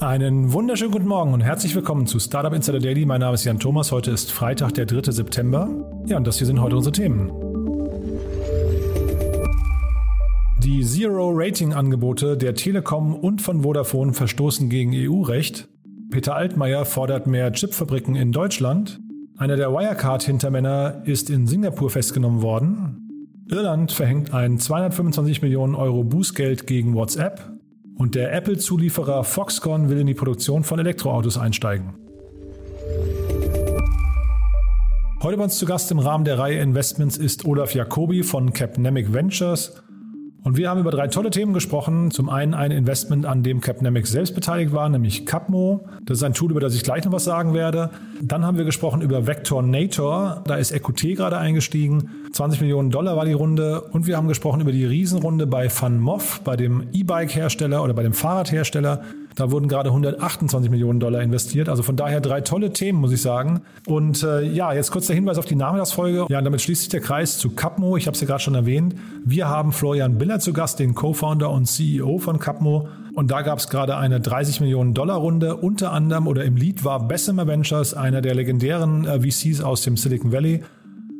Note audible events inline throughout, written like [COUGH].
Einen wunderschönen guten Morgen und herzlich willkommen zu Startup Insider Daily. Mein Name ist Jan Thomas. Heute ist Freitag, der 3. September. Ja, und das hier sind heute unsere Themen. Die Zero-Rating-Angebote der Telekom und von Vodafone verstoßen gegen EU-Recht. Peter Altmaier fordert mehr Chipfabriken in Deutschland. Einer der Wirecard-Hintermänner ist in Singapur festgenommen worden. Irland verhängt ein 225 Millionen Euro Bußgeld gegen WhatsApp. Und der Apple-Zulieferer Foxconn will in die Produktion von Elektroautos einsteigen. Heute bei uns zu Gast im Rahmen der Reihe Investments ist Olaf Jacobi von Capnemic Ventures. Und wir haben über drei tolle Themen gesprochen. Zum einen ein Investment, an dem Capnemic selbst beteiligt war, nämlich Capmo. Das ist ein Tool, über das ich gleich noch was sagen werde. Dann haben wir gesprochen über Vectornator. Da ist EQT gerade eingestiegen. 20 Millionen Dollar war die Runde. Und wir haben gesprochen über die Riesenrunde bei FunMoff, bei dem E-Bike-Hersteller oder bei dem Fahrradhersteller. Da wurden gerade 128 Millionen Dollar investiert. Also von daher drei tolle Themen, muss ich sagen. Und äh, ja, jetzt kurz der Hinweis auf die Nachmittagsfolge. Ja, damit schließt sich der Kreis zu Capmo. Ich habe es ja gerade schon erwähnt. Wir haben Florian Biller zu Gast, den Co-Founder und CEO von Capmo. Und da gab es gerade eine 30 Millionen Dollar Runde. Unter anderem oder im Lead war Bessemer Ventures, einer der legendären äh, VCs aus dem Silicon Valley.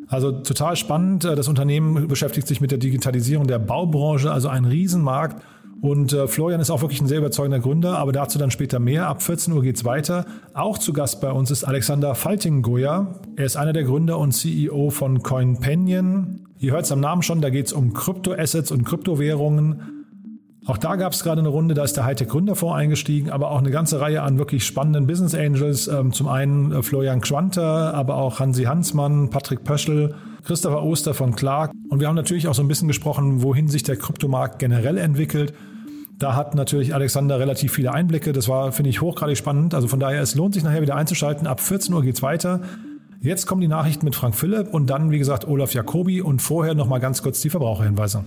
Also total spannend. Das Unternehmen beschäftigt sich mit der Digitalisierung der Baubranche, also ein Riesenmarkt. Und äh, Florian ist auch wirklich ein sehr überzeugender Gründer, aber dazu dann später mehr. Ab 14 Uhr geht's weiter. Auch zu Gast bei uns ist Alexander Faltingoya. Er ist einer der Gründer und CEO von CoinPanion. Ihr hört es am Namen schon, da geht's um Kryptoassets und Kryptowährungen. Auch da gab es gerade eine Runde, da ist der Hightech Gründerfonds eingestiegen, aber auch eine ganze Reihe an wirklich spannenden Business Angels. Ähm, zum einen äh, Florian Quanter, aber auch Hansi Hansmann, Patrick Pöschel, Christopher Oster von Clark. Und wir haben natürlich auch so ein bisschen gesprochen, wohin sich der Kryptomarkt generell entwickelt. Da hat natürlich Alexander relativ viele Einblicke. Das war, finde ich, hochgradig spannend. Also von daher, es lohnt sich nachher wieder einzuschalten. Ab 14 Uhr geht's weiter. Jetzt kommen die Nachrichten mit Frank Philipp und dann, wie gesagt, Olaf Jacobi und vorher nochmal ganz kurz die Verbraucherhinweise.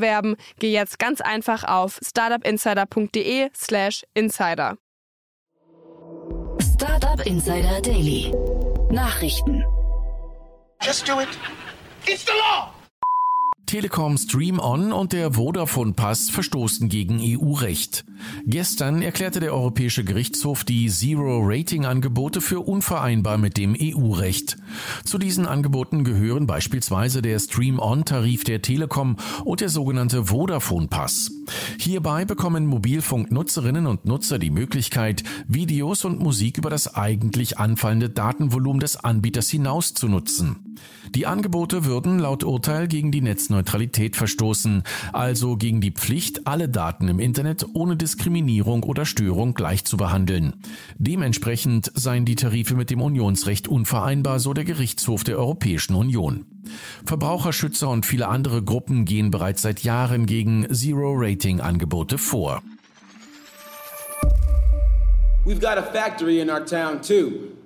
bewerben, geh jetzt ganz einfach auf startupinsider.de/slash insider. Startup Insider Daily. Nachrichten. Just do it. It's the law. Telekom Stream On und der Vodafone Pass verstoßen gegen EU-Recht. Gestern erklärte der Europäische Gerichtshof die Zero-Rating-Angebote für unvereinbar mit dem EU-Recht. Zu diesen Angeboten gehören beispielsweise der Stream On-Tarif der Telekom und der sogenannte Vodafone Pass. Hierbei bekommen Mobilfunknutzerinnen und Nutzer die Möglichkeit, Videos und Musik über das eigentlich anfallende Datenvolumen des Anbieters hinaus zu nutzen. Die Angebote würden laut Urteil gegen die Netzneutralität verstoßen, also gegen die Pflicht, alle Daten im Internet ohne Diskriminierung oder Störung gleich zu behandeln. Dementsprechend seien die Tarife mit dem Unionsrecht unvereinbar, so der Gerichtshof der Europäischen Union. Verbraucherschützer und viele andere Gruppen gehen bereits seit Jahren gegen Zero-Rating-Angebote vor. We've got a factory in our town too.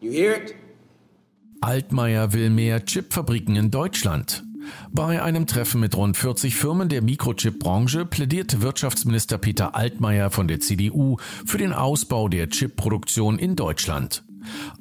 You hear it? Altmaier will mehr Chipfabriken in Deutschland. Bei einem Treffen mit rund 40 Firmen der Mikrochip-Branche plädierte Wirtschaftsminister Peter Altmaier von der CDU für den Ausbau der Chipproduktion in Deutschland.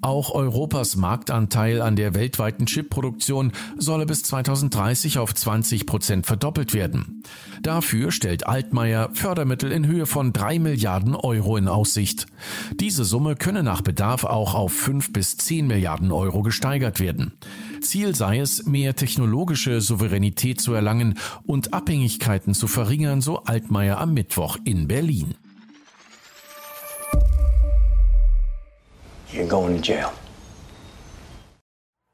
Auch Europas Marktanteil an der weltweiten Chipproduktion solle bis 2030 auf 20 Prozent verdoppelt werden. Dafür stellt Altmaier Fördermittel in Höhe von drei Milliarden Euro in Aussicht. Diese Summe könne nach Bedarf auch auf fünf bis zehn Milliarden Euro gesteigert werden. Ziel sei es, mehr technologische Souveränität zu erlangen und Abhängigkeiten zu verringern, so Altmaier am Mittwoch in Berlin. You're going to jail.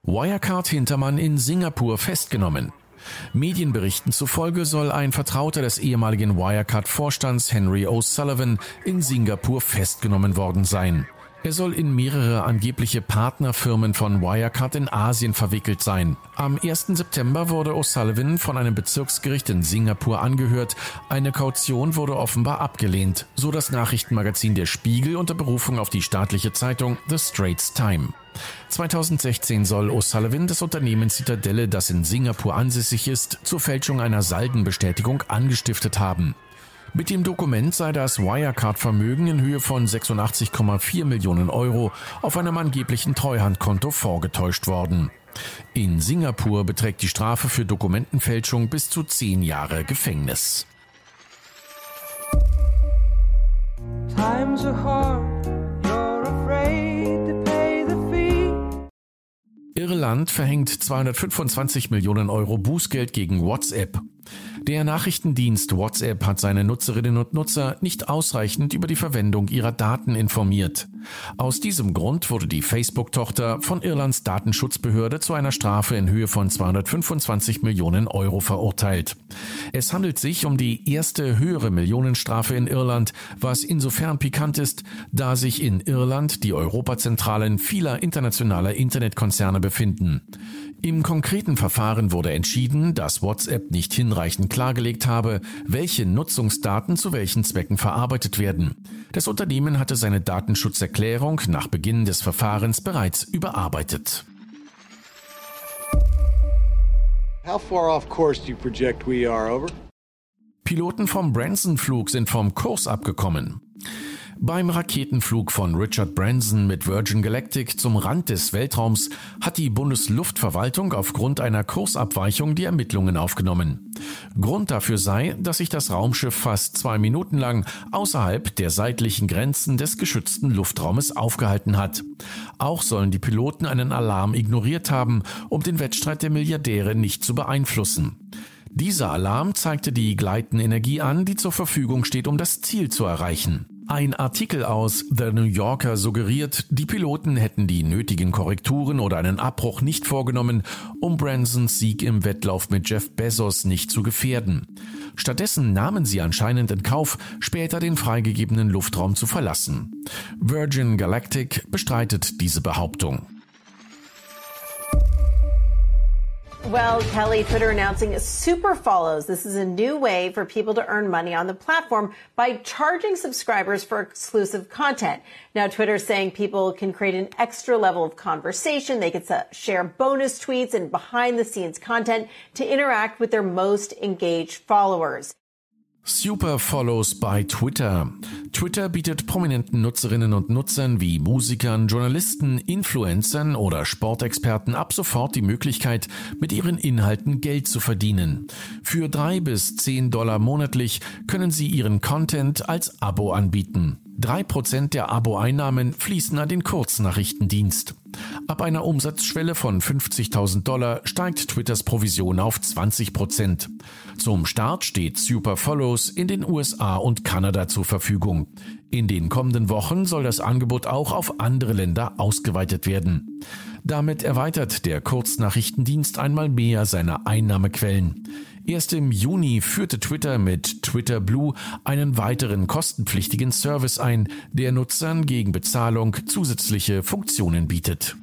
Wirecard-Hintermann in Singapur festgenommen. Medienberichten zufolge soll ein Vertrauter des ehemaligen Wirecard-Vorstands Henry O'Sullivan in Singapur festgenommen worden sein. Er soll in mehrere angebliche Partnerfirmen von Wirecard in Asien verwickelt sein. Am 1. September wurde O'Sullivan von einem Bezirksgericht in Singapur angehört. Eine Kaution wurde offenbar abgelehnt, so das Nachrichtenmagazin Der Spiegel unter Berufung auf die staatliche Zeitung The Straits Time. 2016 soll O'Sullivan das Unternehmen Citadelle, das in Singapur ansässig ist, zur Fälschung einer Saldenbestätigung angestiftet haben. Mit dem Dokument sei das Wirecard-Vermögen in Höhe von 86,4 Millionen Euro auf einem angeblichen Treuhandkonto vorgetäuscht worden. In Singapur beträgt die Strafe für Dokumentenfälschung bis zu zehn Jahre Gefängnis. Irland verhängt 225 Millionen Euro Bußgeld gegen WhatsApp. Der Nachrichtendienst WhatsApp hat seine Nutzerinnen und Nutzer nicht ausreichend über die Verwendung ihrer Daten informiert. Aus diesem Grund wurde die Facebook-Tochter von Irlands Datenschutzbehörde zu einer Strafe in Höhe von 225 Millionen Euro verurteilt. Es handelt sich um die erste höhere Millionenstrafe in Irland, was insofern pikant ist, da sich in Irland die Europazentralen vieler internationaler Internetkonzerne befinden. Im konkreten Verfahren wurde entschieden, dass WhatsApp nicht hinreichend klargelegt habe, welche Nutzungsdaten zu welchen Zwecken verarbeitet werden. Das Unternehmen hatte seine Datenschutzerklärung nach Beginn des Verfahrens bereits überarbeitet. Piloten vom Branson-Flug sind vom Kurs abgekommen. Beim Raketenflug von Richard Branson mit Virgin Galactic zum Rand des Weltraums hat die Bundesluftverwaltung aufgrund einer Kursabweichung die Ermittlungen aufgenommen. Grund dafür sei, dass sich das Raumschiff fast zwei Minuten lang außerhalb der seitlichen Grenzen des geschützten Luftraumes aufgehalten hat. Auch sollen die Piloten einen Alarm ignoriert haben, um den Wettstreit der Milliardäre nicht zu beeinflussen. Dieser Alarm zeigte die Gleitenenergie an, die zur Verfügung steht, um das Ziel zu erreichen. Ein Artikel aus The New Yorker suggeriert, die Piloten hätten die nötigen Korrekturen oder einen Abbruch nicht vorgenommen, um Bransons Sieg im Wettlauf mit Jeff Bezos nicht zu gefährden. Stattdessen nahmen sie anscheinend in Kauf, später den freigegebenen Luftraum zu verlassen. Virgin Galactic bestreitet diese Behauptung. Well, Kelly, Twitter announcing super follows. This is a new way for people to earn money on the platform by charging subscribers for exclusive content. Now, Twitter's saying people can create an extra level of conversation. They can share bonus tweets and behind the scenes content to interact with their most engaged followers. Super Follows bei Twitter. Twitter bietet prominenten Nutzerinnen und Nutzern wie Musikern, Journalisten, Influencern oder Sportexperten ab sofort die Möglichkeit, mit ihren Inhalten Geld zu verdienen. Für drei bis zehn Dollar monatlich können sie ihren Content als Abo anbieten. Drei Prozent der Abo-Einnahmen fließen an den Kurznachrichtendienst. Ab einer Umsatzschwelle von 50.000 Dollar steigt Twitters Provision auf 20 Prozent. Zum Start steht Super Follows in den USA und Kanada zur Verfügung. In den kommenden Wochen soll das Angebot auch auf andere Länder ausgeweitet werden. Damit erweitert der Kurznachrichtendienst einmal mehr seine Einnahmequellen. Erst im Juni führte Twitter mit Twitter Blue einen weiteren kostenpflichtigen Service ein, der Nutzern gegen Bezahlung zusätzliche Funktionen bietet.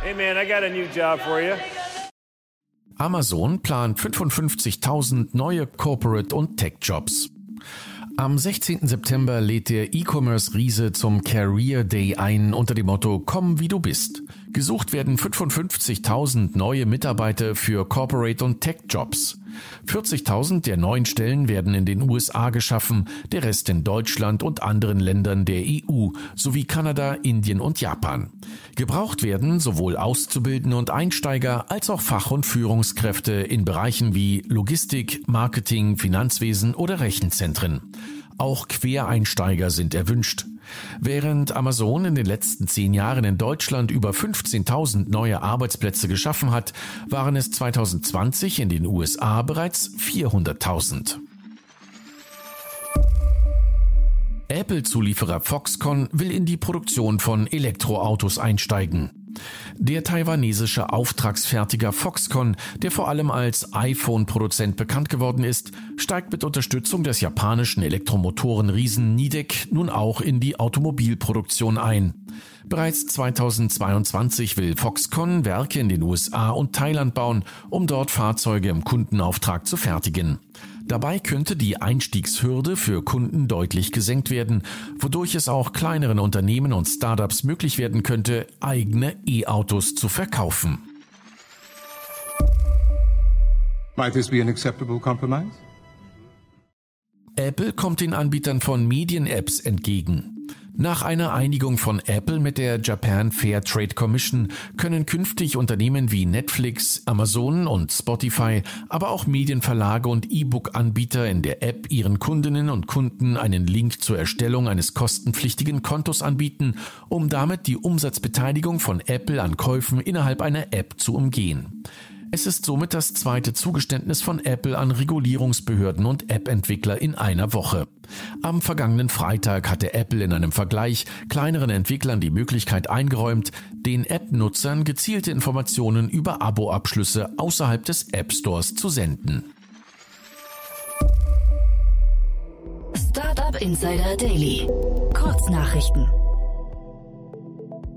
Hey man, I got a new job for you. Amazon plant 55.000 neue Corporate- und Tech-Jobs. Am 16. September lädt der E-Commerce-Riese zum Career Day ein unter dem Motto Komm wie du bist. Gesucht werden 55.000 neue Mitarbeiter für Corporate und Tech-Jobs. 40.000 der neuen Stellen werden in den USA geschaffen, der Rest in Deutschland und anderen Ländern der EU sowie Kanada, Indien und Japan. Gebraucht werden sowohl Auszubildende und Einsteiger als auch Fach- und Führungskräfte in Bereichen wie Logistik, Marketing, Finanzwesen oder Rechenzentren. Auch Quereinsteiger sind erwünscht. Während Amazon in den letzten zehn Jahren in Deutschland über 15.000 neue Arbeitsplätze geschaffen hat, waren es 2020 in den USA bereits 400.000. Apple-Zulieferer Foxconn will in die Produktion von Elektroautos einsteigen. Der taiwanesische Auftragsfertiger Foxconn, der vor allem als iPhone-Produzent bekannt geworden ist, steigt mit Unterstützung des japanischen Elektromotorenriesen Nidec nun auch in die Automobilproduktion ein. Bereits 2022 will Foxconn Werke in den USA und Thailand bauen, um dort Fahrzeuge im Kundenauftrag zu fertigen. Dabei könnte die Einstiegshürde für Kunden deutlich gesenkt werden, wodurch es auch kleineren Unternehmen und Startups möglich werden könnte, eigene E-Autos zu verkaufen. Might this be an acceptable compromise? Apple kommt den Anbietern von Medien-Apps entgegen. Nach einer Einigung von Apple mit der Japan Fair Trade Commission können künftig Unternehmen wie Netflix, Amazon und Spotify, aber auch Medienverlage und E-Book-Anbieter in der App ihren Kundinnen und Kunden einen Link zur Erstellung eines kostenpflichtigen Kontos anbieten, um damit die Umsatzbeteiligung von Apple an Käufen innerhalb einer App zu umgehen. Es ist somit das zweite Zugeständnis von Apple an Regulierungsbehörden und App-Entwickler in einer Woche. Am vergangenen Freitag hatte Apple in einem Vergleich kleineren Entwicklern die Möglichkeit eingeräumt, den App-Nutzern gezielte Informationen über Abo-Abschlüsse außerhalb des App Stores zu senden. Startup Insider Daily. Kurznachrichten.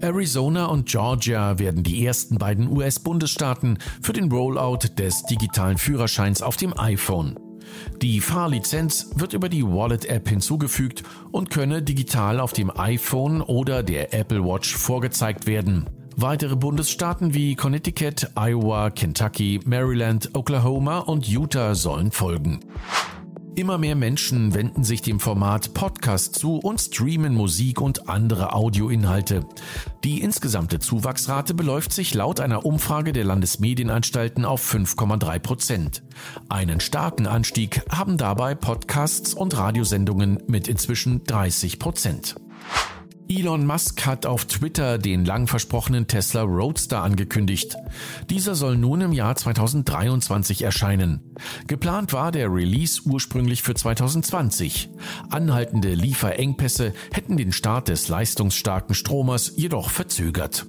Arizona und Georgia werden die ersten beiden US-Bundesstaaten für den Rollout des digitalen Führerscheins auf dem iPhone. Die Fahrlizenz wird über die Wallet-App hinzugefügt und könne digital auf dem iPhone oder der Apple Watch vorgezeigt werden. Weitere Bundesstaaten wie Connecticut, Iowa, Kentucky, Maryland, Oklahoma und Utah sollen folgen. Immer mehr Menschen wenden sich dem Format Podcast zu und streamen Musik und andere Audioinhalte. Die insgesamte Zuwachsrate beläuft sich laut einer Umfrage der Landesmedienanstalten auf 5,3 Prozent. Einen starken Anstieg haben dabei Podcasts und Radiosendungen mit inzwischen 30 Prozent. Elon Musk hat auf Twitter den lang versprochenen Tesla Roadster angekündigt. Dieser soll nun im Jahr 2023 erscheinen. Geplant war der Release ursprünglich für 2020. Anhaltende Lieferengpässe hätten den Start des leistungsstarken Stromers jedoch verzögert.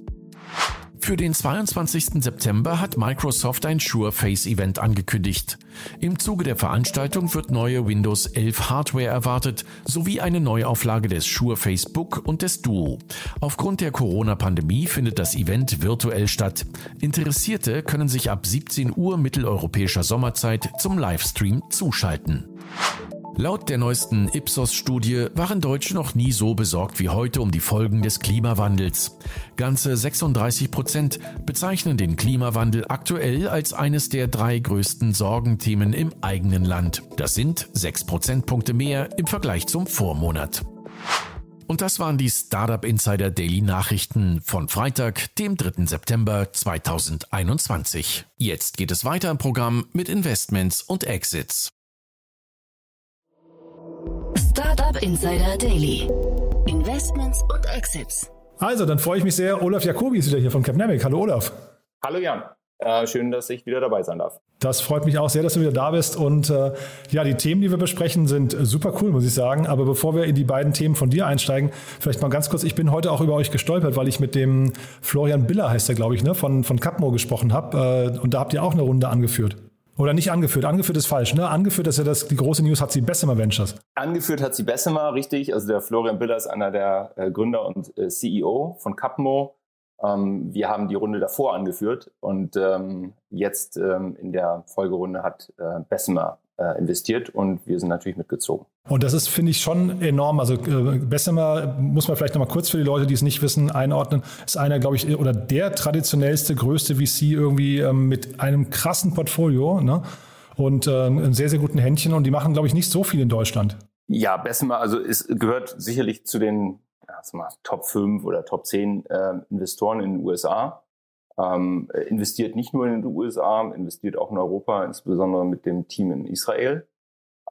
Für den 22. September hat Microsoft ein Sureface-Event angekündigt. Im Zuge der Veranstaltung wird neue Windows 11 Hardware erwartet, sowie eine Neuauflage des Sureface Book und des Duo. Aufgrund der Corona-Pandemie findet das Event virtuell statt. Interessierte können sich ab 17 Uhr mitteleuropäischer Sommerzeit zum Livestream zuschalten. Laut der neuesten Ipsos-Studie waren Deutsche noch nie so besorgt wie heute um die Folgen des Klimawandels. Ganze 36 Prozent bezeichnen den Klimawandel aktuell als eines der drei größten Sorgenthemen im eigenen Land. Das sind sechs Prozentpunkte mehr im Vergleich zum Vormonat. Und das waren die Startup Insider Daily Nachrichten von Freitag, dem 3. September 2021. Jetzt geht es weiter im Programm mit Investments und Exits. Startup Insider Daily. Investments und Exits. Also, dann freue ich mich sehr. Olaf Jacobi ist wieder hier von Capnamic. Hallo Olaf. Hallo Jan. Äh, schön, dass ich wieder dabei sein darf. Das freut mich auch sehr, dass du wieder da bist. Und äh, ja, die Themen, die wir besprechen, sind super cool, muss ich sagen. Aber bevor wir in die beiden Themen von dir einsteigen, vielleicht mal ganz kurz. Ich bin heute auch über euch gestolpert, weil ich mit dem Florian Biller, heißt er, glaube ich, ne, von, von Capmo gesprochen habe. Äh, und da habt ihr auch eine Runde angeführt. Oder nicht angeführt. Angeführt ist falsch. Ne? Angeführt ist ja das, die große News, hat sie Bessemer Ventures. Angeführt hat sie Bessemer, richtig. Also der Florian Biller ist einer der äh, Gründer und äh, CEO von Capmo. Ähm, wir haben die Runde davor angeführt und ähm, jetzt ähm, in der Folgerunde hat äh, Bessemer investiert und wir sind natürlich mitgezogen. Und das ist, finde ich, schon enorm. Also äh, Bessemer muss man vielleicht nochmal kurz für die Leute, die es nicht wissen, einordnen. Ist einer, glaube ich, oder der traditionellste, größte VC irgendwie ähm, mit einem krassen Portfolio ne? und äh, einem sehr, sehr guten Händchen. Und die machen, glaube ich, nicht so viel in Deutschland. Ja, Bessemer, also es gehört sicherlich zu den ja, mal, Top 5 oder Top 10 äh, Investoren in den USA. Ähm, investiert nicht nur in den USA, investiert auch in Europa, insbesondere mit dem Team in Israel.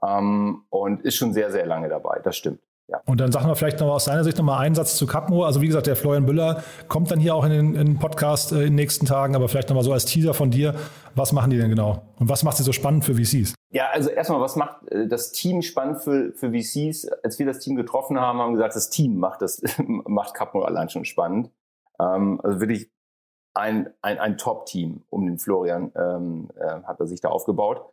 Ähm, und ist schon sehr, sehr lange dabei, das stimmt. Ja. Und dann sagen wir vielleicht noch aus seiner Sicht nochmal einen Satz zu Capmo. Also wie gesagt, der Florian Büller kommt dann hier auch in den, in den Podcast äh, in den nächsten Tagen, aber vielleicht nochmal so als Teaser von dir. Was machen die denn genau? Und was macht sie so spannend für VCs? Ja, also erstmal, was macht äh, das Team spannend für, für VCs? Als wir das Team getroffen haben, haben wir gesagt, das Team macht das, [LAUGHS] macht Capmo allein schon spannend. Ähm, also wirklich ein, ein, ein Top-Team um den Florian ähm, äh, hat er sich da aufgebaut.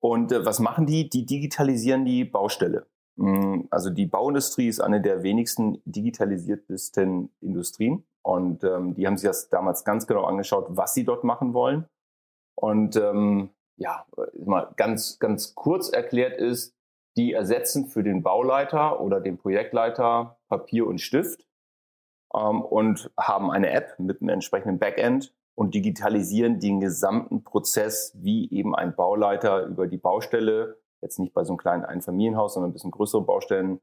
Und äh, was machen die? Die digitalisieren die Baustelle. Mm, also die Bauindustrie ist eine der wenigsten digitalisiertesten Industrien. Und ähm, die haben sich das damals ganz genau angeschaut, was sie dort machen wollen. Und ähm, ja, mal ganz, ganz kurz erklärt ist, die ersetzen für den Bauleiter oder den Projektleiter Papier und Stift ähm, und haben eine App mit einem entsprechenden Backend und digitalisieren den gesamten Prozess, wie eben ein Bauleiter über die Baustelle, jetzt nicht bei so einem kleinen Einfamilienhaus, sondern ein bisschen größere Baustellen,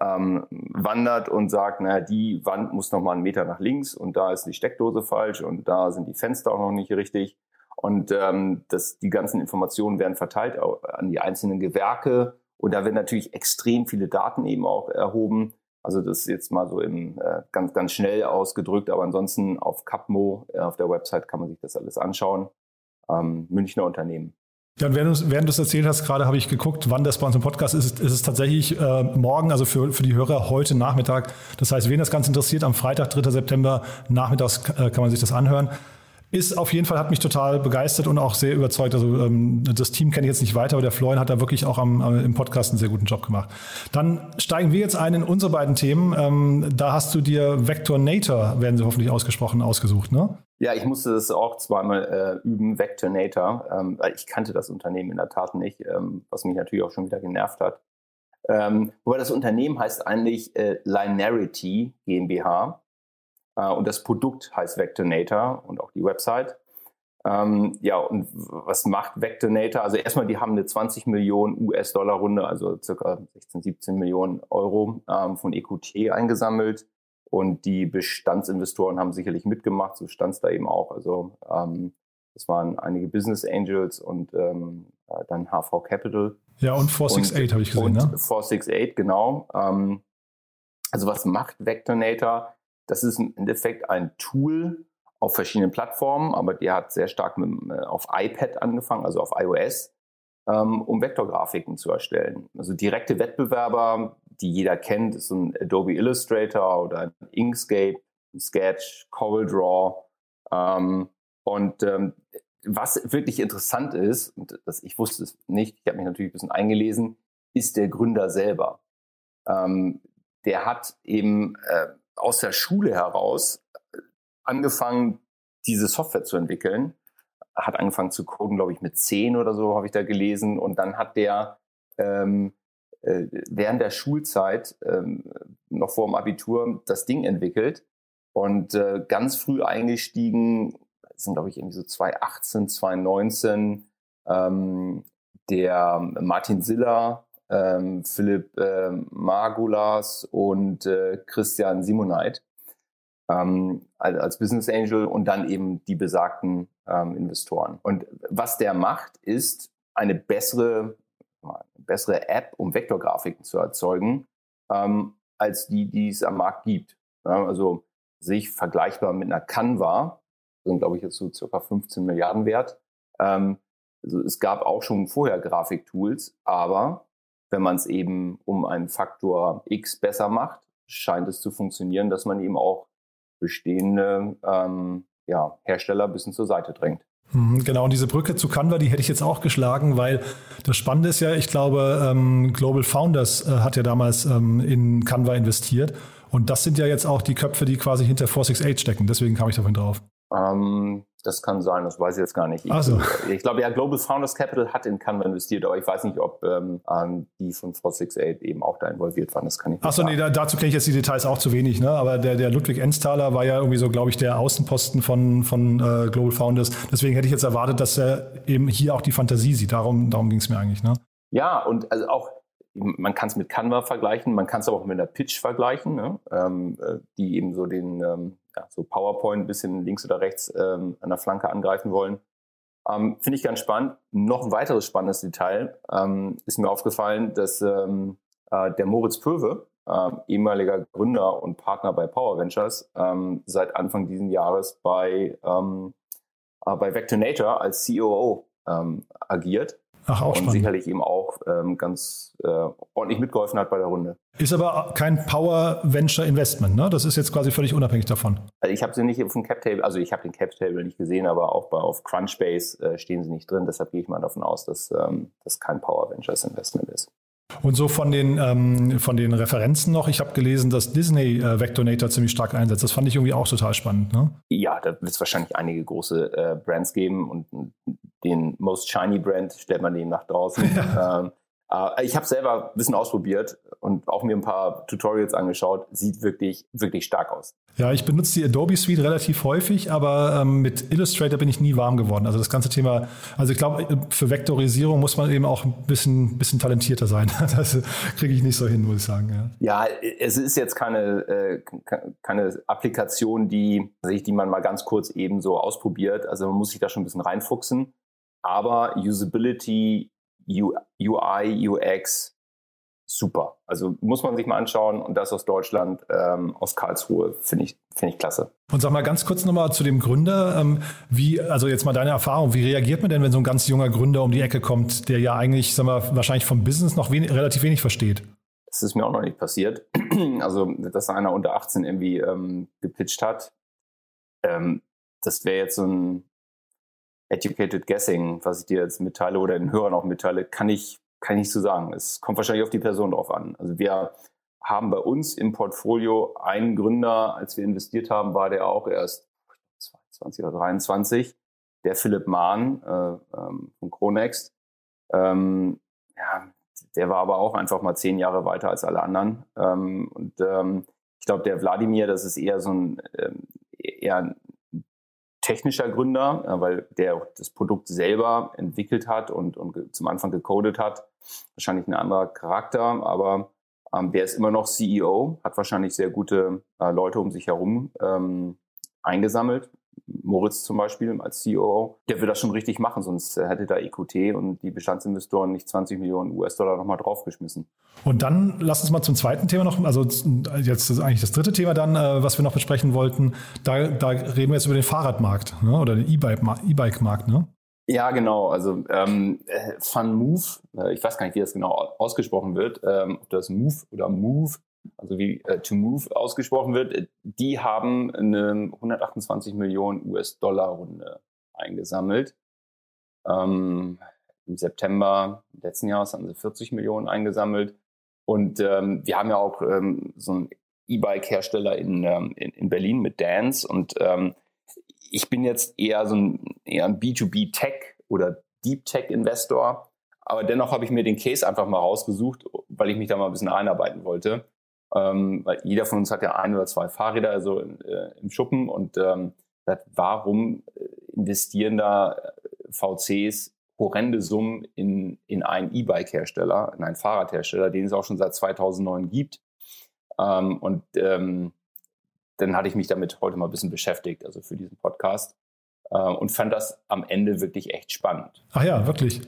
ähm, wandert und sagt, naja, die Wand muss noch mal einen Meter nach links und da ist die Steckdose falsch und da sind die Fenster auch noch nicht richtig. Und ähm, das, die ganzen Informationen werden verteilt an die einzelnen Gewerke und da werden natürlich extrem viele Daten eben auch erhoben also das ist jetzt mal so im, äh, ganz, ganz schnell ausgedrückt, aber ansonsten auf Capmo, äh, auf der Website kann man sich das alles anschauen. Ähm, Münchner Unternehmen. Ja, und während du, während du es erzählt hast, gerade habe ich geguckt, wann das bei uns im Podcast ist. Ist es tatsächlich äh, morgen, also für, für die Hörer heute Nachmittag. Das heißt, wen das Ganze interessiert, am Freitag, 3. September nachmittags äh, kann man sich das anhören. Ist auf jeden Fall, hat mich total begeistert und auch sehr überzeugt. Also ähm, das Team kenne ich jetzt nicht weiter, aber der Florian hat da wirklich auch am, am, im Podcast einen sehr guten Job gemacht. Dann steigen wir jetzt ein in unsere beiden Themen. Ähm, da hast du dir Vectornator, werden sie hoffentlich ausgesprochen, ausgesucht, ne? Ja, ich musste das auch zweimal äh, üben, Vectornator, ähm, weil ich kannte das Unternehmen in der Tat nicht, ähm, was mich natürlich auch schon wieder genervt hat. Ähm, wobei das Unternehmen heißt eigentlich äh, Linearity GmbH. Äh, und das Produkt heißt Vectonator und auch die Website. Ähm, ja, und was macht Vectonator? Also erstmal, die haben eine 20 Millionen US-Dollar-Runde, also circa 16, 17 Millionen Euro ähm, von EQT eingesammelt. Und die Bestandsinvestoren haben sicherlich mitgemacht, so stand es da eben auch. Also ähm, das waren einige Business Angels und ähm, äh, dann HV Capital. Ja, und 468 habe ich gesehen, und ne? 468, genau. Ähm, also was macht Vectonator? Das ist im Endeffekt ein Tool auf verschiedenen Plattformen, aber der hat sehr stark mit, äh, auf iPad angefangen, also auf iOS, ähm, um Vektorgrafiken zu erstellen. Also direkte Wettbewerber, die jeder kennt, ist ein Adobe Illustrator oder ein Inkscape, ein Sketch, CorelDRAW. Ähm, und ähm, was wirklich interessant ist, und das, ich wusste es nicht, ich habe mich natürlich ein bisschen eingelesen, ist der Gründer selber. Ähm, der hat eben äh, aus der Schule heraus äh, angefangen, diese Software zu entwickeln. Hat angefangen zu coden, glaube ich, mit zehn oder so, habe ich da gelesen. Und dann hat der ähm, äh, während der Schulzeit, ähm, noch vor dem Abitur, das Ding entwickelt und äh, ganz früh eingestiegen, sind, glaube ich, irgendwie so 2018, 2019, ähm, der Martin Siller, ähm, Philipp äh, Margulas und äh, Christian Simoneit ähm, als Business Angel und dann eben die besagten ähm, Investoren. Und was der macht, ist eine bessere, eine bessere App, um Vektorgrafiken zu erzeugen, ähm, als die, die es am Markt gibt. Ja, also sich vergleichbar mit einer Canva, sind glaube ich jetzt so circa 15 Milliarden wert. Ähm, also es gab auch schon vorher Grafiktools, aber wenn man es eben um einen Faktor X besser macht, scheint es zu funktionieren, dass man eben auch bestehende ähm, ja, Hersteller ein bisschen zur Seite drängt. Mhm, genau, und diese Brücke zu Canva, die hätte ich jetzt auch geschlagen, weil das Spannende ist ja, ich glaube, ähm, Global Founders äh, hat ja damals ähm, in Canva investiert. Und das sind ja jetzt auch die Köpfe, die quasi hinter 468 stecken. Deswegen kam ich davon drauf. Ähm, das kann sein, das weiß ich jetzt gar nicht. Ich, also. [LAUGHS] ich glaube, ja, Global Founders Capital hat in Canva investiert, aber ich weiß nicht, ob ähm, die von 468 eben auch da involviert waren. Das kann ich nicht Achso, nee, da, dazu kenne ich jetzt die Details auch zu wenig. Ne? Aber der, der Ludwig Ensthaler war ja irgendwie so, glaube ich, der Außenposten von, von äh, Global Founders. Deswegen hätte ich jetzt erwartet, dass er eben hier auch die Fantasie sieht. Darum, darum ging es mir eigentlich. Ne? Ja, und also auch man kann es mit Canva vergleichen, man kann es aber auch mit einer Pitch vergleichen, ne? ähm, äh, die eben so den ähm, ja, so PowerPoint ein bisschen links oder rechts ähm, an der Flanke angreifen wollen. Ähm, Finde ich ganz spannend. Noch ein weiteres spannendes Detail ähm, ist mir aufgefallen, dass ähm, äh, der Moritz Pöwe, äh, ehemaliger Gründer und Partner bei Power Ventures, ähm, seit Anfang dieses Jahres bei, ähm, äh, bei Vectonator als COO ähm, agiert. Ach, auch und spannend. sicherlich eben auch ähm, ganz äh, ordentlich mitgeholfen hat bei der Runde. Ist aber kein Power Venture Investment, ne? Das ist jetzt quasi völlig unabhängig davon. Also ich habe sie nicht auf dem Cap Table, also ich habe den Cap Table nicht gesehen, aber auch bei auf Crunchbase äh, stehen sie nicht drin. Deshalb gehe ich mal davon aus, dass ähm, das kein Power Ventures Investment ist. Und so von den, ähm, von den Referenzen noch, ich habe gelesen, dass Disney äh, Vectonator ziemlich stark einsetzt. Das fand ich irgendwie auch total spannend. Ne? Ja, da wird es wahrscheinlich einige große äh, Brands geben und den Most Shiny Brand stellt man den nach draußen. [LAUGHS] Ja. Ähm, äh, ich habe selber ein bisschen ausprobiert und auch mir ein paar Tutorials angeschaut. Sieht wirklich, wirklich stark aus. Ja, ich benutze die Adobe Suite relativ häufig, aber ähm, mit Illustrator bin ich nie warm geworden. Also das ganze Thema, also ich glaube, für Vektorisierung muss man eben auch ein bisschen, bisschen talentierter sein. [LAUGHS] Das kriege ich nicht so hin, muss ich sagen. Ja, ja es ist jetzt keine, äh, keine Applikation, die, die man mal ganz kurz eben so ausprobiert. Also man muss sich da schon ein bisschen reinfuchsen. Aber Usability, UI, UX, super. Also muss man sich mal anschauen und das aus Deutschland, ähm, aus Karlsruhe, finde ich, finde ich klasse. Und sag mal ganz kurz nochmal zu dem Gründer. Ähm, wie, also jetzt mal deine Erfahrung, wie reagiert man denn, wenn so ein ganz junger Gründer um die Ecke kommt, der ja eigentlich, sag mal, wahrscheinlich vom Business noch wenig, relativ wenig versteht? Das ist mir auch noch nicht passiert. [CLEARS THROAT] Also, dass einer unter 18 irgendwie ähm, gepitcht hat. Ähm, das wäre jetzt so ein Educated Guessing, was ich dir jetzt mitteile oder den Hörern auch mitteile, kann ich, kann ich nicht so sagen. Es kommt wahrscheinlich auf die Person drauf an. Also wir haben bei uns im Portfolio einen Gründer, als wir investiert haben, war der auch erst 22 oder 23, der Philipp Mahn äh, ähm, von Chronext. Ähm, ja, der war aber auch einfach mal zehn Jahre weiter als alle anderen. Ähm, und ähm, ich glaube, der Wladimir, das ist eher so ein ähm, eher ein technischer Gründer, weil der das Produkt selber entwickelt hat und, und zum Anfang gecodet hat. Wahrscheinlich ein anderer Charakter, aber ähm, der ist immer noch CEO, hat wahrscheinlich sehr gute äh, Leute um sich herum ähm, eingesammelt. Moritz zum Beispiel als CEO, der will das schon richtig machen, sonst hätte da EQT und die Bestandsinvestoren nicht 20 Millionen US-Dollar nochmal draufgeschmissen. Und dann lass uns mal zum zweiten Thema noch, also jetzt ist eigentlich das dritte Thema dann, äh, was wir noch besprechen wollten. Da, da reden wir jetzt über den Fahrradmarkt ne? oder den E-Bike-Markt, ne? Ja, genau. Also ähm, Fun Move, äh, ich weiß gar nicht, wie das genau ausgesprochen wird, ähm, ob das Move oder Move also wie äh, To Move ausgesprochen wird, die haben eine 128 Millionen US-Dollar-Runde eingesammelt. Ähm, Im September letzten Jahres haben sie 40 Millionen eingesammelt. Und ähm, wir haben ja auch ähm, so einen E-Bike-Hersteller in, ähm, in, in, Berlin mit Dance. Und ähm, ich bin jetzt eher so ein, eher ein B2B-Tech oder Deep Tech-Investor. Aber dennoch habe ich mir den Case einfach mal rausgesucht, weil ich mich da mal ein bisschen einarbeiten wollte. Ähm, weil jeder von uns hat ja ein oder zwei Fahrräder also äh, im Schuppen und ähm, warum äh, investieren da äh, VCs horrende Summen in, in einen E-Bike-Hersteller, in einen Fahrradhersteller, den es auch schon seit 2009 gibt. Ähm, und ähm, dann hatte ich mich damit heute mal ein bisschen beschäftigt, also für diesen Podcast, äh, und fand das am Ende wirklich echt spannend. Ach ja, wirklich.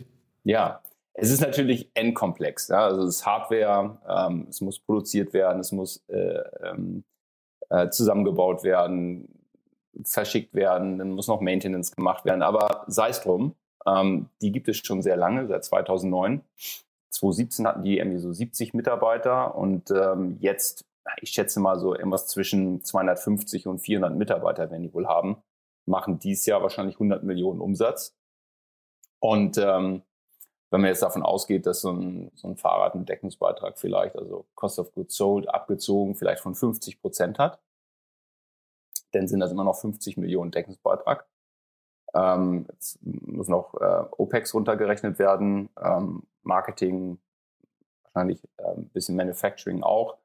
Ja, es ist natürlich endkomplex. Ja? Also es ist Hardware, ähm, es muss produziert werden, es muss äh, ähm, äh, zusammengebaut werden, verschickt werden, dann muss noch Maintenance gemacht werden. Aber sei es drum, ähm, die gibt es schon sehr lange, seit 2009. 2017 hatten die irgendwie so 70 Mitarbeiter und ähm, jetzt, ich schätze mal so irgendwas zwischen 250 und 400 Mitarbeiter werden die wohl haben, machen dies Jahr wahrscheinlich 100 Millionen Umsatz. Und ähm, wenn man jetzt davon ausgeht, dass so ein, so ein Fahrrad einen Deckungsbeitrag vielleicht, also Cost of Goods Sold abgezogen, vielleicht von 50 Prozent hat, dann sind das immer noch 50 Millionen Deckungsbeitrag. Ähm, jetzt muss noch äh, OPEX runtergerechnet werden, ähm, Marketing, wahrscheinlich äh, ein bisschen Manufacturing auch.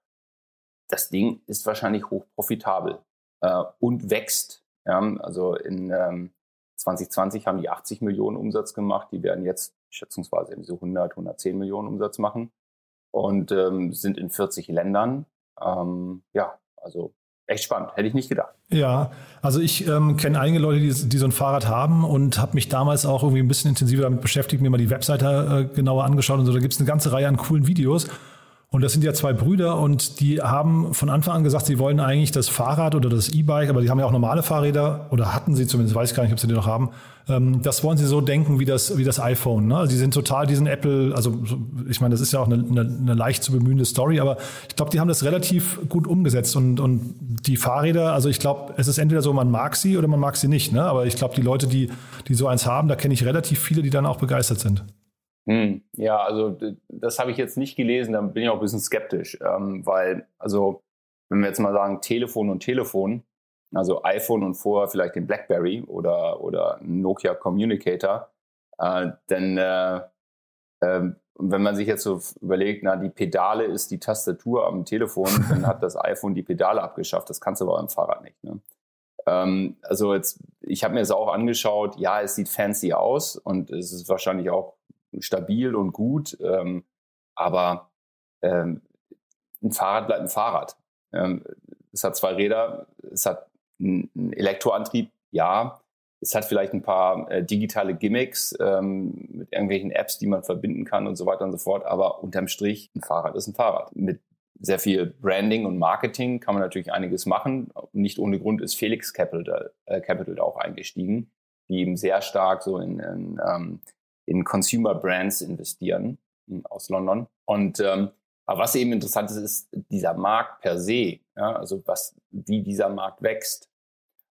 Das Ding ist wahrscheinlich hochprofitabel äh, und wächst. Ja? Also in ähm, 2020 haben die 80 Millionen Umsatz gemacht, die werden jetzt schätzungsweise irgendwie so 100, 110 Millionen Umsatz machen und ähm, sind in 40 Ländern. Ähm, ja, also echt spannend, hätte ich nicht gedacht. Ja, also ich ähm, kenne einige Leute, die, die, so ein Fahrrad haben und habe mich damals auch irgendwie ein bisschen intensiver damit beschäftigt, mir mal die Webseite äh, genauer angeschaut und so. Da gibt es eine ganze Reihe an coolen Videos. Und das sind ja zwei Brüder und die haben von Anfang an gesagt, sie wollen eigentlich das Fahrrad oder das E-Bike, aber die haben ja auch normale Fahrräder oder hatten sie zumindest, weiß gar nicht, ob sie die noch haben. Ähm, das wollen sie so denken wie das, wie das iPhone. Ne? Also sie sind total diesen Apple, also ich meine, das ist ja auch eine, eine, eine leicht zu bemühende Story, aber ich glaube, die haben das relativ gut umgesetzt und, und die Fahrräder, also ich glaube, es ist entweder so, man mag sie oder man mag sie nicht. Ne? Aber ich glaube, die Leute, die, die so eins haben, da kenne ich relativ viele, die dann auch begeistert sind. Hm, ja, also das habe ich jetzt nicht gelesen, da bin ich auch ein bisschen skeptisch, ähm, weil, also wenn wir jetzt mal sagen, Telefon und Telefon, also iPhone und vorher vielleicht den BlackBerry oder, oder Nokia Communicator, äh, dann, äh, äh, wenn man sich jetzt so überlegt, na, die Pedale ist die Tastatur am Telefon, [LAUGHS] dann hat das iPhone die Pedale abgeschafft, das kannst du aber am Fahrrad nicht. Ne? Ähm, also jetzt, ich habe mir das auch angeschaut, ja, es sieht fancy aus und es ist wahrscheinlich auch stabil und gut. Ähm, aber ähm, ein Fahrrad bleibt ein Fahrrad. Ähm, es hat zwei Räder, es hat einen Elektroantrieb, ja. Es hat vielleicht ein paar äh, digitale Gimmicks ähm, mit irgendwelchen Apps, die man verbinden kann und so weiter und so fort. Aber unterm Strich, ein Fahrrad ist ein Fahrrad. Mit sehr viel Branding und Marketing kann man natürlich einiges machen. Nicht ohne Grund ist Felix Capital, äh, Capital auch eingestiegen, die eben sehr stark so in, in ähm, in Consumer Brands investieren hm, aus London. Und ähm, aber was eben interessant ist, ist dieser Markt per se, ja, also was, wie dieser Markt wächst.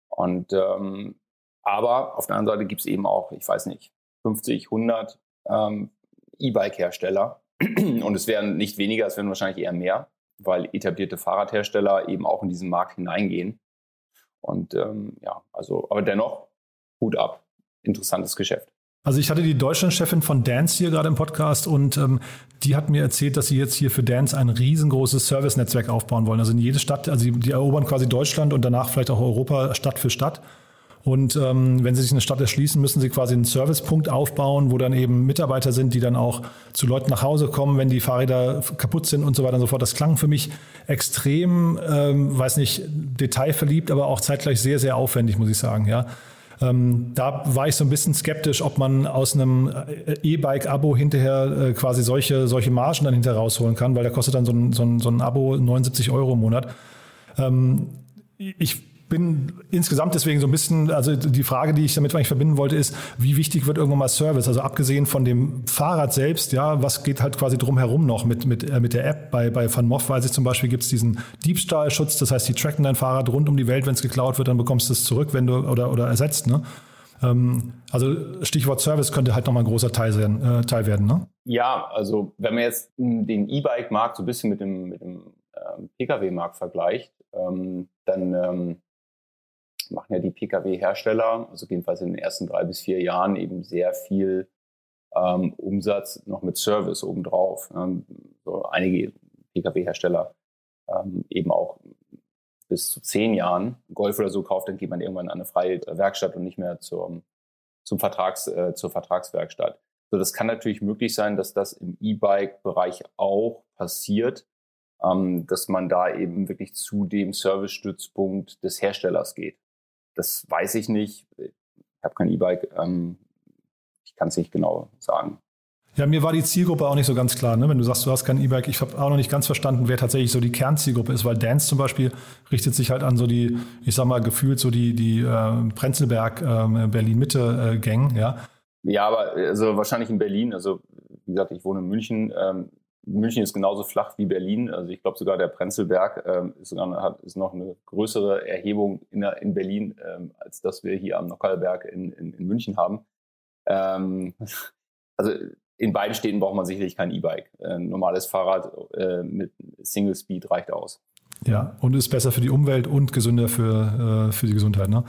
Und ähm, aber auf der anderen Seite gibt es eben auch, ich weiß nicht, 50, 100 ähm, E-Bike-Hersteller. [CLEARS THROAT] Und es werden nicht weniger, es werden wahrscheinlich eher mehr, weil etablierte Fahrradhersteller eben auch in diesen Markt hineingehen. Und ähm, ja, also, aber dennoch, Hut ab, interessantes Geschäft. Also ich hatte die Deutschlandchefin von Dance hier gerade im Podcast und ähm, die hat mir erzählt, dass sie jetzt hier für Dance ein riesengroßes Service-Netzwerk aufbauen wollen. Also in jede Stadt, also die, die erobern quasi Deutschland und danach vielleicht auch Europa Stadt für Stadt. Und ähm, wenn sie sich eine Stadt erschließen, müssen sie quasi einen Servicepunkt aufbauen, wo dann eben Mitarbeiter sind, die dann auch zu Leuten nach Hause kommen, wenn die Fahrräder kaputt sind und so weiter und so fort. Das klang für mich extrem, ähm, weiß nicht, detailverliebt, aber auch zeitgleich sehr, sehr aufwendig, muss ich sagen. Ja. Ähm, da war ich so ein bisschen skeptisch, ob man aus einem äh, E-Bike-Abo hinterher äh, quasi solche, solche Margen dann hinterher rausholen kann, weil der kostet dann so ein, so ein, so ein Abo 79 Euro im Monat. Ähm, ich bin insgesamt deswegen so ein bisschen, also die Frage, die ich damit eigentlich verbinden wollte, ist, wie wichtig wird irgendwann mal Service? Also abgesehen von dem Fahrrad selbst, ja, was geht halt quasi drumherum noch mit, mit, äh, mit der App? Bei, bei Van Moff weiß ich zum Beispiel, gibt es diesen Diebstahlschutz, das heißt, die tracken dein Fahrrad rund um die Welt, wenn es geklaut wird, dann bekommst du es zurück, wenn du oder, oder ersetzt, ne? Ähm, also Stichwort Service könnte halt nochmal ein großer Teil, sein, äh, Teil werden, ne? Ja, also wenn man jetzt den E-Bike-Markt so ein bisschen mit dem, mit dem ähm, Pkw-Markt vergleicht, ähm, dann ähm, machen ja die Pkw-Hersteller, also jedenfalls in den ersten drei bis vier Jahren eben sehr viel ähm, Umsatz noch mit Service obendrauf. Ähm, so einige Pkw-Hersteller ähm, eben auch bis zu zehn Jahren Golf oder so kauft, dann geht man irgendwann an eine freie Werkstatt und nicht mehr zum, zum Vertrags, äh, zur Vertragswerkstatt. So, das kann natürlich möglich sein, dass das im E-Bike-Bereich auch passiert, ähm, dass man da eben wirklich zu dem Service-Stützpunkt des Herstellers geht. Das weiß ich nicht. Ich habe kein E-Bike. Ähm, ich kann es nicht genau sagen. Ja, mir war die Zielgruppe auch nicht so ganz klar. Ne? Wenn du sagst, du hast kein E-Bike, ich habe auch noch nicht ganz verstanden, wer tatsächlich so die Kernzielgruppe ist, weil Dance zum Beispiel richtet sich halt an so die, ich sag mal, gefühlt so die, die äh, Prenzlberg, äh, Berlin-Mitte-Gang, ja. Ja, aber also wahrscheinlich in Berlin, also wie gesagt, ich wohne in München, ähm, München ist genauso flach wie Berlin. Also ich glaube sogar der Prenzlberg ähm, ist, sogar, hat, ist noch eine größere Erhebung in, in Berlin, ähm, als dass wir hier am Nockerberg in, in, in München haben. Ähm, also in beiden Städten braucht man sicherlich kein E-Bike. Ein normales Fahrrad äh, mit Single Speed reicht aus. Ja, und ist besser für die Umwelt und gesünder für, äh, für die Gesundheit. Ne?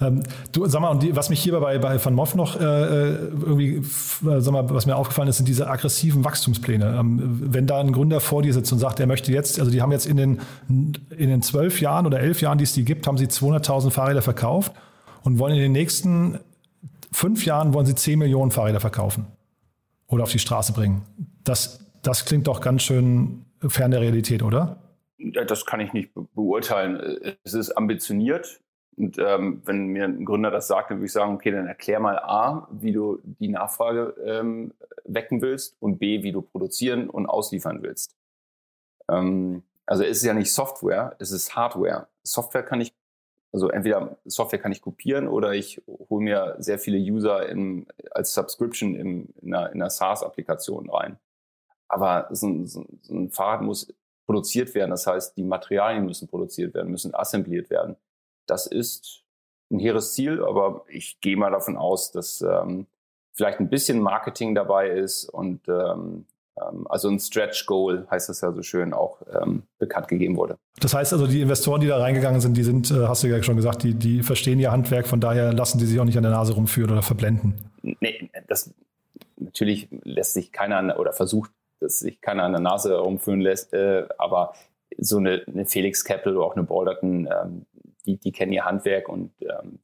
Ähm, du, sag mal, und die, was mich hier bei, bei Van Moff noch äh, äh irgendwie, äh, sag mal, was mir aufgefallen ist, sind diese aggressiven Wachstumspläne. Ähm, wenn da ein Gründer vor dir sitzt und sagt, er möchte jetzt, also die haben jetzt in den, in den zwölf Jahren oder elf Jahren, die es die gibt, haben sie 200.000 Fahrräder verkauft und wollen in den nächsten fünf Jahren wollen sie 10 Millionen Fahrräder verkaufen oder auf die Straße bringen. Das, das klingt doch ganz schön fern der Realität, oder? Das kann ich nicht beurteilen. Es ist ambitioniert. Und ähm, wenn mir ein Gründer das sagt, dann würde ich sagen, okay, dann erklär mal A, wie du die Nachfrage ähm, wecken willst und B, wie du produzieren und ausliefern willst. Ähm, also es ist ja nicht Software, es ist Hardware. Software kann ich, also entweder Software kann ich kopieren oder ich hole mir sehr viele User im, als Subscription im, in einer, in einer SaaS-Applikation rein. Aber so ein, so ein Fahrrad muss produziert werden, das heißt, die Materialien müssen produziert werden, müssen assembliert werden. Das ist ein hehres Ziel, aber ich gehe mal davon aus, dass ähm, vielleicht ein bisschen Marketing dabei ist und ähm, ähm, also ein Stretch Goal heißt das ja so schön auch ähm, bekannt gegeben wurde. Das heißt also, die Investoren, die da reingegangen sind, die sind, äh, hast du ja schon gesagt, die, die verstehen ihr Handwerk, von daher lassen die sich auch nicht an der Nase rumführen oder verblenden. Nee, das natürlich lässt sich keiner oder versucht, dass sich keiner an der Nase rumführen lässt, äh, aber so eine, eine, Felix Capital oder auch eine Balderton, ähm, die, die kennen ihr Handwerk und ähm,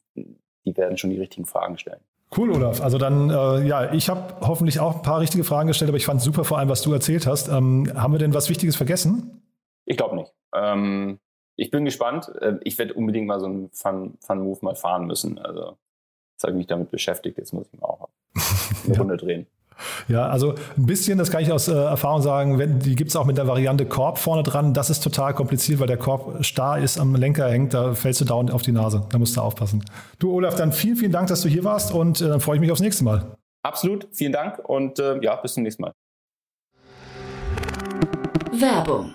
die werden schon die richtigen Fragen stellen. Cool, Olaf. Also dann, äh, ja, ich habe hoffentlich auch ein paar richtige Fragen gestellt, aber ich fand super vor allem, was du erzählt hast. Ähm, haben wir denn was Wichtiges vergessen? Ich glaube nicht. Ähm, ich bin gespannt. Äh, ich werde unbedingt mal so einen Fun-Move mal fahren müssen. Also jetzt habe ich mich damit beschäftigt. Jetzt muss ich mal auch [LAUGHS] eine Runde drehen. Ja, also ein bisschen, das kann ich aus äh, Erfahrung sagen, wenn, die gibt es auch mit der Variante Korb vorne dran. Das ist total kompliziert, weil der Korb starr ist, am Lenker hängt, da fällst du dauernd auf die Nase. Da musst du aufpassen. Du, Olaf, dann vielen, vielen Dank, dass du hier warst und äh, dann freue ich mich aufs nächste Mal. Absolut, vielen Dank und äh, ja, bis zum nächsten Mal. Werbung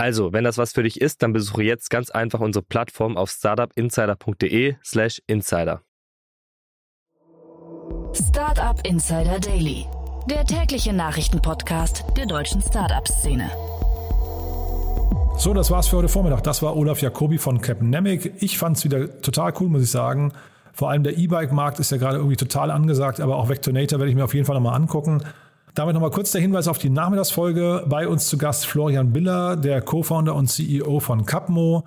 Also, wenn das was für dich ist, dann besuche jetzt ganz einfach unsere Plattform auf startupinsider.de/slash insider. Startup Insider Daily, der tägliche Nachrichtenpodcast der deutschen Startup-Szene. So, das war's für heute Vormittag. Das war Olaf Jacobi von Capnemic. Ich fand's wieder total cool, muss ich sagen. Vor allem der E-Bike-Markt ist ja gerade irgendwie total angesagt, aber auch Vectonator werde ich mir auf jeden Fall nochmal angucken. Damit nochmal kurz der Hinweis auf die Nachmittagsfolge. Bei uns zu Gast Florian Biller, der Co-Founder und CEO von Capmo.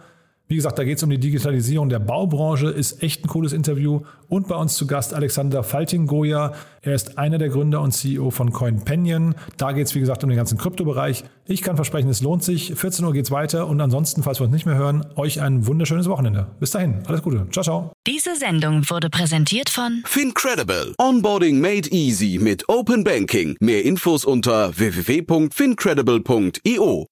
Wie gesagt, da geht es um die Digitalisierung der Baubranche, ist echt ein cooles Interview. Und bei uns zu Gast Alexander Falting-Goya. Er ist einer der Gründer und CEO von CoinPenion. Da geht es, wie gesagt, um den ganzen Kryptobereich. Ich kann versprechen, es lohnt sich. 14 Uhr geht's weiter. Und ansonsten, falls wir uns nicht mehr hören, euch ein wunderschönes Wochenende. Bis dahin, alles Gute. Ciao, ciao. Diese Sendung wurde präsentiert von Fincredible. Onboarding made easy mit Open Banking. Mehr Infos unter www.fincredible.io.